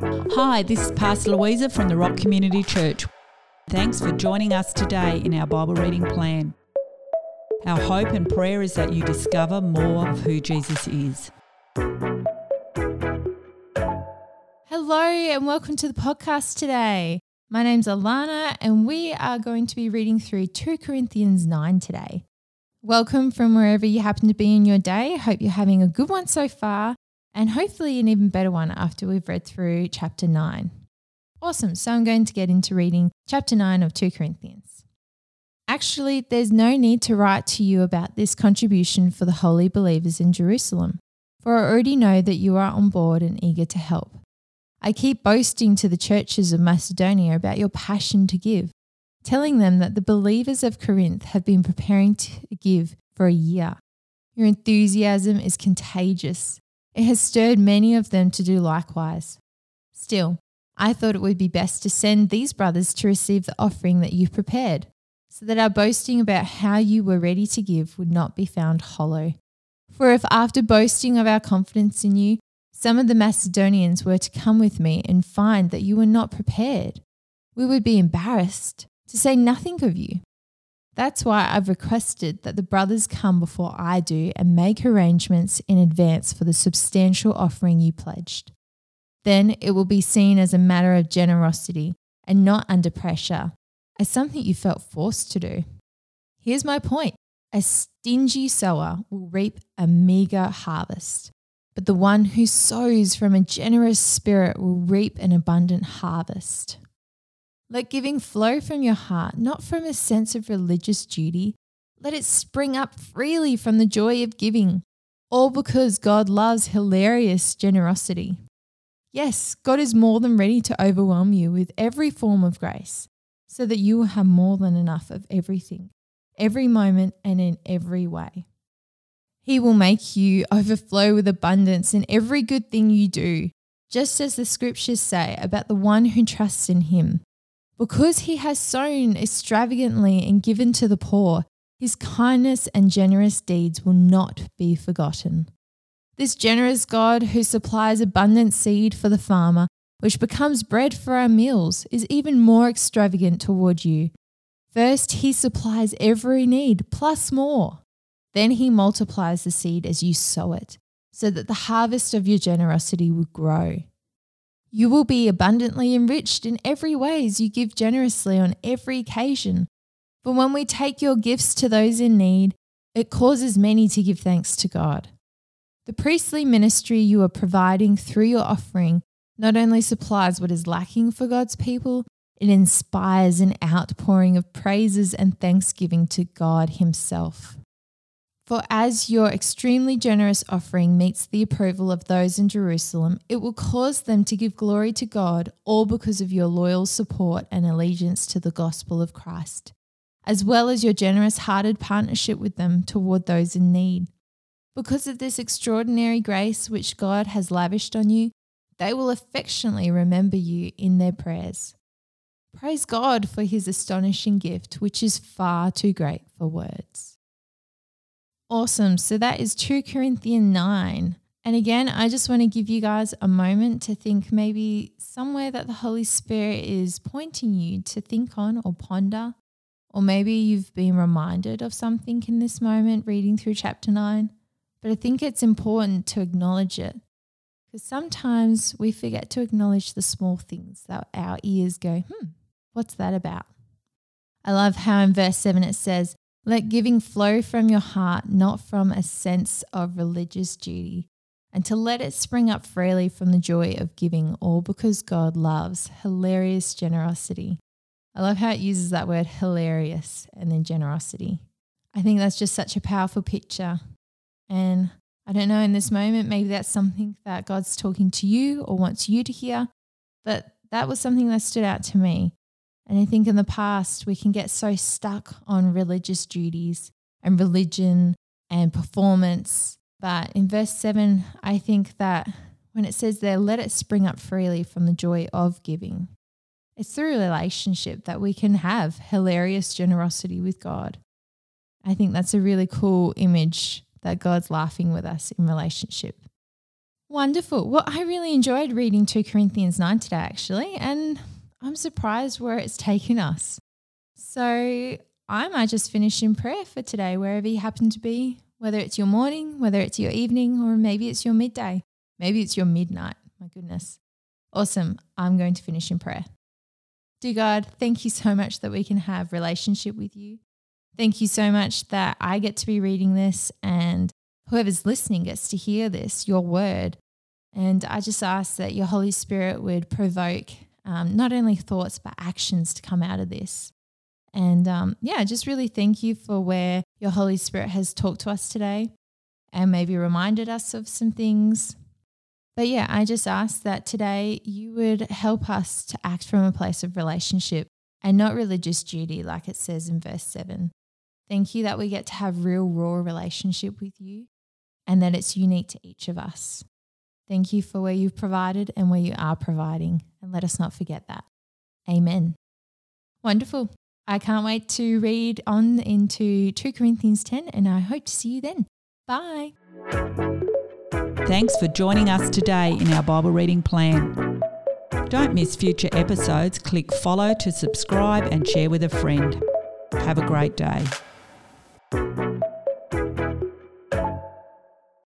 Hi, this is Pastor Louisa from the Rock Community Church. Thanks for joining us today in our Bible reading plan. Our hope and prayer is that you discover more of who Jesus is. Hello, and welcome to the podcast today. My name's Alana, and we are going to be reading through 2 Corinthians 9 today. Welcome from wherever you happen to be in your day. Hope you're having a good one so far, and hopefully an even better one after we've read through chapter 9. Awesome. So I'm going to get into reading chapter 9 of 2 Corinthians. Actually, there's no need to write to you about this contribution for the holy believers in Jerusalem, for I already know that you are on board and eager to help. I keep boasting to the churches of Macedonia about your passion to give, telling them that the believers of Corinth have been preparing to give for a year. Your enthusiasm is contagious. It has stirred many of them to do likewise. Still, I thought it would be best to send these brothers to receive the offering that you've prepared, so that our boasting about how you were ready to give would not be found hollow. For if after boasting of our confidence in you, some of the Macedonians were to come with me and find that you were not prepared, we would be embarrassed, to say nothing of you. That's why I've requested that the brothers come before I do and make arrangements in advance for the substantial offering you pledged. Then it will be seen as a matter of generosity and not under pressure, as something you felt forced to do. Here's my point a stingy sower will reap a meager harvest, but the one who sows from a generous spirit will reap an abundant harvest. Let giving flow from your heart, not from a sense of religious duty. Let it spring up freely from the joy of giving, all because God loves hilarious generosity. Yes, God is more than ready to overwhelm you with every form of grace so that you will have more than enough of everything, every moment, and in every way. He will make you overflow with abundance in every good thing you do, just as the scriptures say about the one who trusts in him. Because he has sown extravagantly and given to the poor, his kindness and generous deeds will not be forgotten. This generous God who supplies abundant seed for the farmer, which becomes bread for our meals, is even more extravagant toward you. First, he supplies every need, plus more. Then he multiplies the seed as you sow it, so that the harvest of your generosity will grow. You will be abundantly enriched in every way as you give generously on every occasion. For when we take your gifts to those in need, it causes many to give thanks to God. The priestly ministry you are providing through your offering not only supplies what is lacking for God's people, it inspires an outpouring of praises and thanksgiving to God Himself. For as your extremely generous offering meets the approval of those in Jerusalem, it will cause them to give glory to God, all because of your loyal support and allegiance to the gospel of Christ, as well as your generous hearted partnership with them toward those in need. Because of this extraordinary grace which God has lavished on you, they will affectionately remember you in their prayers. Praise God for his astonishing gift, which is far too great for words. Awesome. So that is 2 Corinthians 9. And again, I just want to give you guys a moment to think maybe somewhere that the Holy Spirit is pointing you to think on or ponder. Or maybe you've been reminded of something in this moment reading through chapter 9. But I think it's important to acknowledge it because sometimes we forget to acknowledge the small things that our ears go, hmm, what's that about? I love how in verse 7 it says, Let giving flow from your heart, not from a sense of religious duty, and to let it spring up freely from the joy of giving, all because God loves hilarious generosity. I love how it uses that word hilarious and then generosity. I think that's just such a powerful picture and I don't know in this moment, maybe that's something that God's talking to you or wants you to hear. But that was something that stood out to me. And I think in the past, we can get so stuck on religious duties and religion and performance. But in verse 7, I think that when it says there, let it spring up freely from the joy of giving, it's through a relationship that we can have hilarious generosity with God. I think that's a really cool image that God's laughing with us in relationship. Wonderful. Well, I really enjoyed reading 2 Corinthians 9 today, actually, and I'm surprised where it's taken us. So I might just finish in prayer for today, wherever you happen to be, whether it's your morning, whether it's your evening, or maybe it's your midday. Maybe it's your midnight. My goodness. Awesome. I'm going to finish in prayer. Dear God, thank you so much that we can have relationship with you. Thank you so much that I get to be reading this and whoever's listening gets to hear this, your word. And I just ask that your Holy Spirit would provoke um, not only thoughts, but actions to come out of this. And um, yeah, just really thank you for where your Holy Spirit has talked to us today and maybe reminded us of some things, but yeah, I just ask that today you would help us to act from a place of relationship and not religious duty, like it says in verse 7. Thank you that we get to have real, raw relationship with you and that it's unique to each of us. Thank you for where you've provided and where you are providing, and let us not forget that. Amen. Wonderful. I can't wait to read on into 2 Corinthians 10, and I hope to see you then. Bye. Thanks for joining us today in our Bible reading plan. Don't miss future episodes. Click follow to subscribe and share with a friend. Have a great day.